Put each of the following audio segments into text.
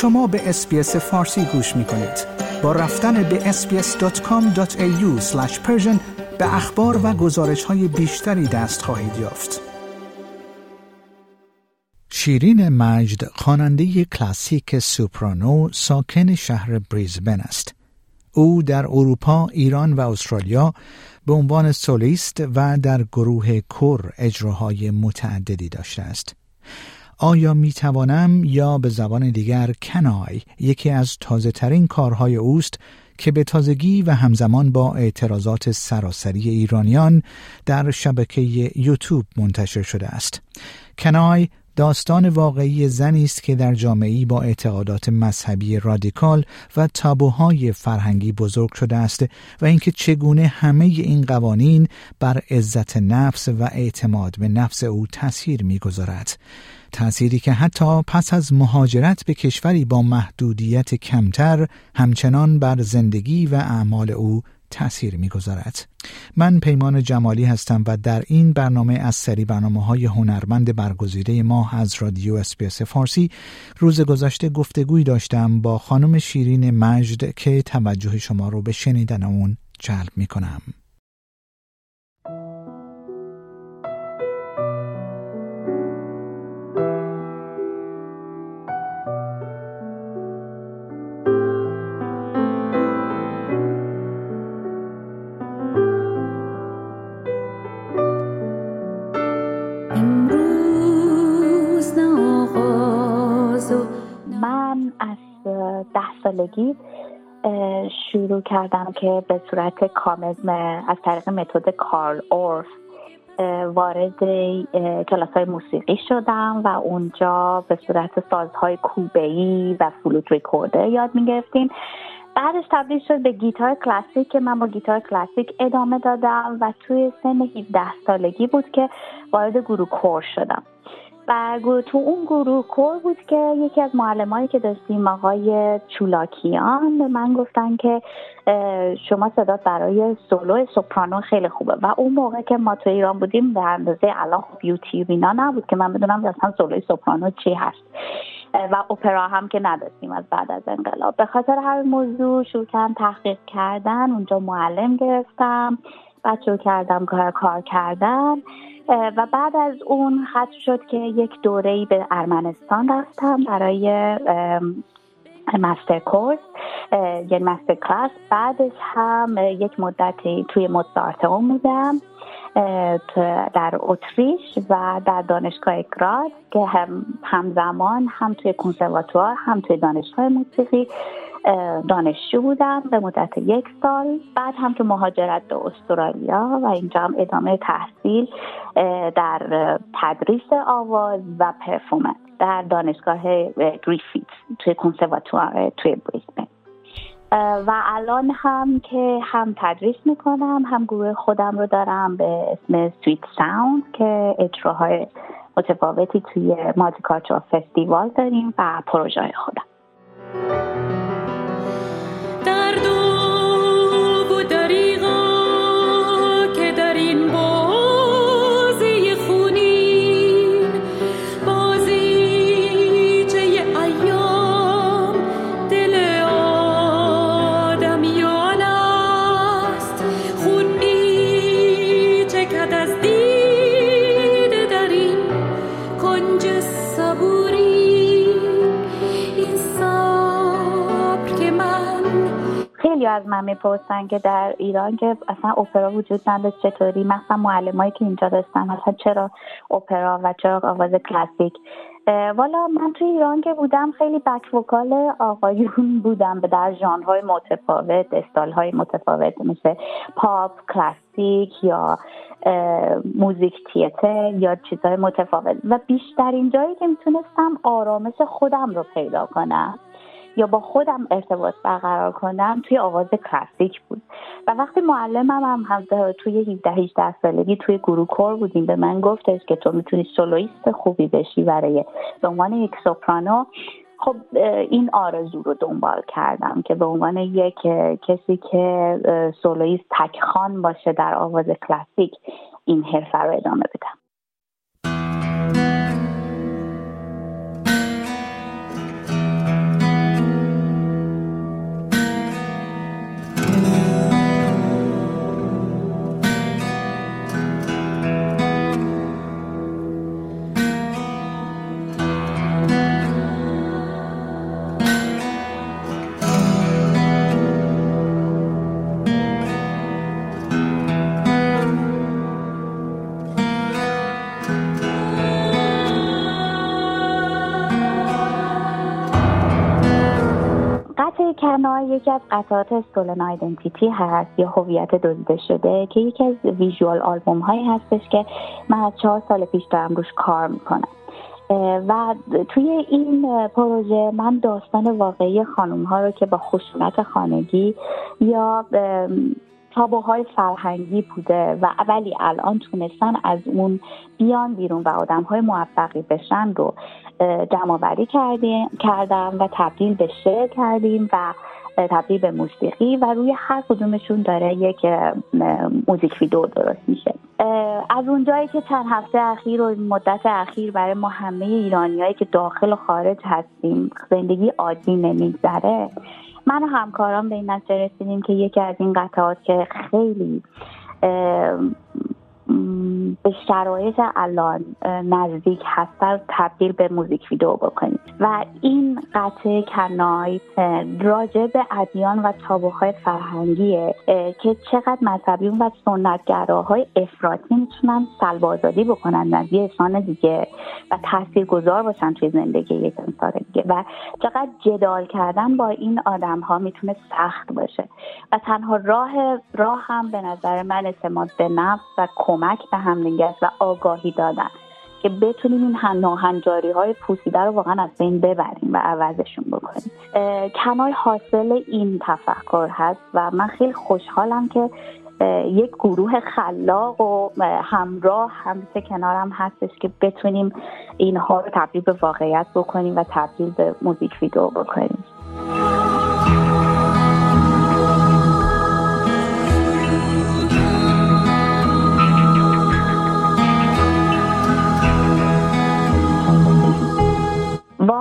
شما به SBS فارسی گوش می کنید. با رفتن به sbs.com.au به اخبار و گزارش های بیشتری دست خواهید یافت. شیرین مجد خواننده کلاسیک سوپرانو ساکن شهر بریزبن است. او در اروپا، ایران و استرالیا به عنوان سولیست و در گروه کور اجراهای متعددی داشته است. آیا می توانم یا به زبان دیگر کنای یکی از تازه ترین کارهای اوست که به تازگی و همزمان با اعتراضات سراسری ایرانیان در شبکه یوتیوب منتشر شده است. کنای داستان واقعی زنی است که در جامعه با اعتقادات مذهبی رادیکال و تابوهای فرهنگی بزرگ شده است و اینکه چگونه همه این قوانین بر عزت نفس و اعتماد به نفس او تاثیر می‌گذارد. تأثیری که حتی پس از مهاجرت به کشوری با محدودیت کمتر همچنان بر زندگی و اعمال او تأثیر می‌گذارد. من پیمان جمالی هستم و در این برنامه از سری برنامه های هنرمند برگزیده ما از رادیو اسپیس فارسی روز گذشته گفتگوی داشتم با خانم شیرین مجد که توجه شما رو به شنیدن اون جلب می کنم. سالگی شروع کردم که به صورت کامل از طریق متد کارل اورف وارد کلاس های موسیقی شدم و اونجا به صورت سازهای کوبهی و فلوت ریکورده یاد می‌گرفتیم. بعدش تبدیل شد به گیتار کلاسیک که من با گیتار کلاسیک ادامه دادم و توی سن 17 سالگی بود که وارد گروه کور شدم. و تو اون گروه کور بود که یکی از معلمایی که داشتیم آقای چولاکیان به من گفتن که شما صدات برای سولو سوپرانو خیلی خوبه. و اون موقع که ما تو ایران بودیم به اندازه الان خب یوتیوب اینا نبود که من بدونم اصلا سولو سوپرانو چی هست. و اپرا هم که نداشتیم از بعد از انقلاب. به خاطر هر موضوع شروع کردم تحقیق کردن اونجا معلم گرفتم بعد شروع کردم کار کار کردن. و بعد از اون خط شد که یک دوره به ارمنستان رفتم برای مستر کورس یعنی مستر کلاس. بعدش هم یک مدتی توی موزارت بودم در اتریش و در دانشگاه گراز که هم همزمان هم توی کنسرواتوار هم توی دانشگاه موسیقی. دانشجو بودم به مدت یک سال. بعد هم تو مهاجرت به استرالیا و اینجا هم ادامه تحصیل در تدریس آواز و پرفومنس در دانشگاه گریفیت توی کنسرواتوار توی بریسبن. و الان هم که هم تدریس می‌کنم هم گروه خودم رو دارم به اسم Sweet Sound که اجراهای متفاوتی توی multiculture فستیوال داریم و پروژه خودم. از من می‌پرسن که در ایران که اصلا اپرا وجود نداشت چطوری؟ مثلا معلمایی که اینجا داشتن مثلا چرا اپرا و چرا آواز کلاسیک؟ والا من توی ایران که بودم خیلی بک وکال آقایون بودم به در ژانرهای متفاوت استالهای متفاوت مثل پاپ کلاسیک یا موزیک تیتر یا چیزهای متفاوت. و بیشترین جایی که می‌تونستم آرامش خودم رو پیدا کنم یا با خودم ارتباط برقرار کنم توی آواز کلاسیک بود. و وقتی معلمم هم, هم توی 17 18 سالگی توی گروه کور بودیم به من گفتش که تو می‌تونی سولویست خوبی بشی برای به عنوان یک سوپرانو. خب این آرزو رو دنبال کردم که به عنوان یک کسی که سولویست تکخان باشه در آواز کلاسیک این حرفه رو ادامه بدم. کنای یکی از قطعات استولن آیدنتیتی هست یا هویت دزدیده شده که یکی از ویژوال آلبوم هایی هستش که من از چهار سال پیش دارم روش کار می‌کنم. و توی این پروژه من داستان واقعی خانوم ها رو که با خشونت خانگی یا تابوهای فرهنگی بوده و ولی الان تونستن از اون بیان بیرون و آدم های موفقی بشن رو جمع کردم و تبدیل به شعر کردیم و تبدیل به موسیقی و روی هر کدومشون داره یک موزیک ویدیو درست میشه. از اونجایی که چند هفته اخیر و مدت اخیر برای ما همه ایرانیایی که داخل و خارج هستیم زندگی عادی نمیگذره. من و همکاران به این نتیجه رسیدیم که یکی از این قطعات که خیلی به شرایط الان نزدیک هست تبدیل به موزیک ویدیو بکنیم و این قطعه کنای راجع به ادیان و تابوهای فرهنگیه که چقدر مذهبیون و سنتگراهای افراطی می‌تونن سلب آزادی بکنن از یه انسان دیگه و تاثیر گذار باشن توی زندگی یک انسان دیگه. و چقدر جدال کردن با این آدم ها می‌تونه سخت باشه. و تنها راه راه هم به نظر من اعتماد به نفس و کمک به همدیگه و آگاهی دادن که بتونیم این ناهنجاری های پوسیده رو واقعا از بین ببریم و عوضشون بکنیم. کنای حاصل این تفکر هست و من خیلی خوشحالم که یک گروه خلاق و همراه همیشه کنارم هستش که بتونیم اینها رو تبدیل به واقعیت بکنیم و تبدیل به موزیک ویدیو بکنیم.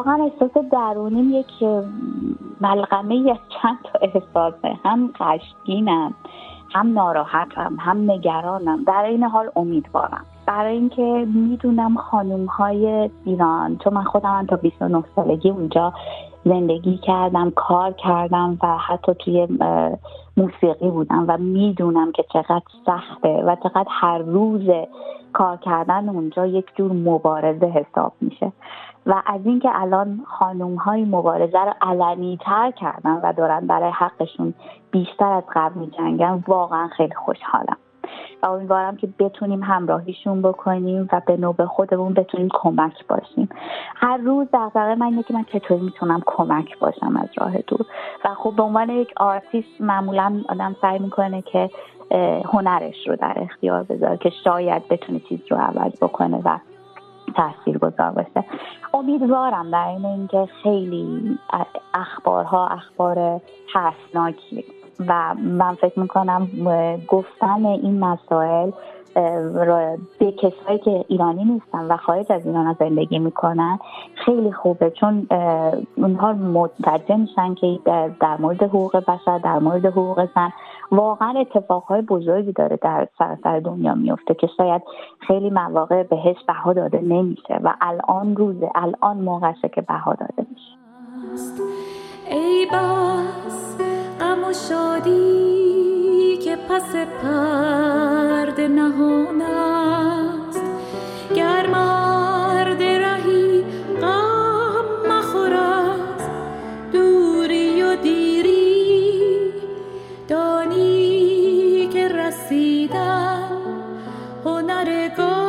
واقعا احساس درونیم یک ملغمه از چند تا احساسه. هم غشگینم هم ناراحتم هم نگرانم. در این حال امیدوارم. برای اینکه می‌دونم خانوم های ایران چون من خودم تا 29 سالگی اونجا زندگی کردم کار کردم و حتی توی موسیقی بودم و می‌دونم که چقدر سخته و چقدر هر روز کار کردن اونجا یک جور مبارزه حساب میشه. و از اینکه الان خانوم های مبارزه رو علنی تر کردن و دارن برای حقشون بیشتر از قبل می جنگن واقعا خیلی خوشحالم. و امیدوارم که بتونیم همراهیشون بکنیم و به نوبه خودمون بتونیم کمک باشیم. هر روز دقیقه من اینه که من چطوری می‌تونم کمک باشم از راه دور؟ و خب به عنوان یک آرتیست معمولا آدم سعی می‌کنه که هنرش رو در اختیار بذاره که شاید بتونه چیز رو عوض بکنه و تاثیر گذار باشه. امیدوارم در این اینکه خیلی اخبارها اخبار ترسناکی و من فکر می‌کنم گفتن این مسائل به کسایی که ایرانی نیستن و خارج از ایران زندگی می‌کنن خیلی خوبه. چون اونها متوجه میشن که در مورد حقوق بشر در مورد حقوق زن واقعا اتفاقهای بزرگی داره در سراسر دنیا میفته که شاید خیلی مواقع بهش بها داده نمیشه و الان روزه الان موقعشه که بها داده میشه. ای شادی که پس پرد نهان است. گرمارد رهی غم مخور است. دوری و دیری دانی که رسیدن هنر گام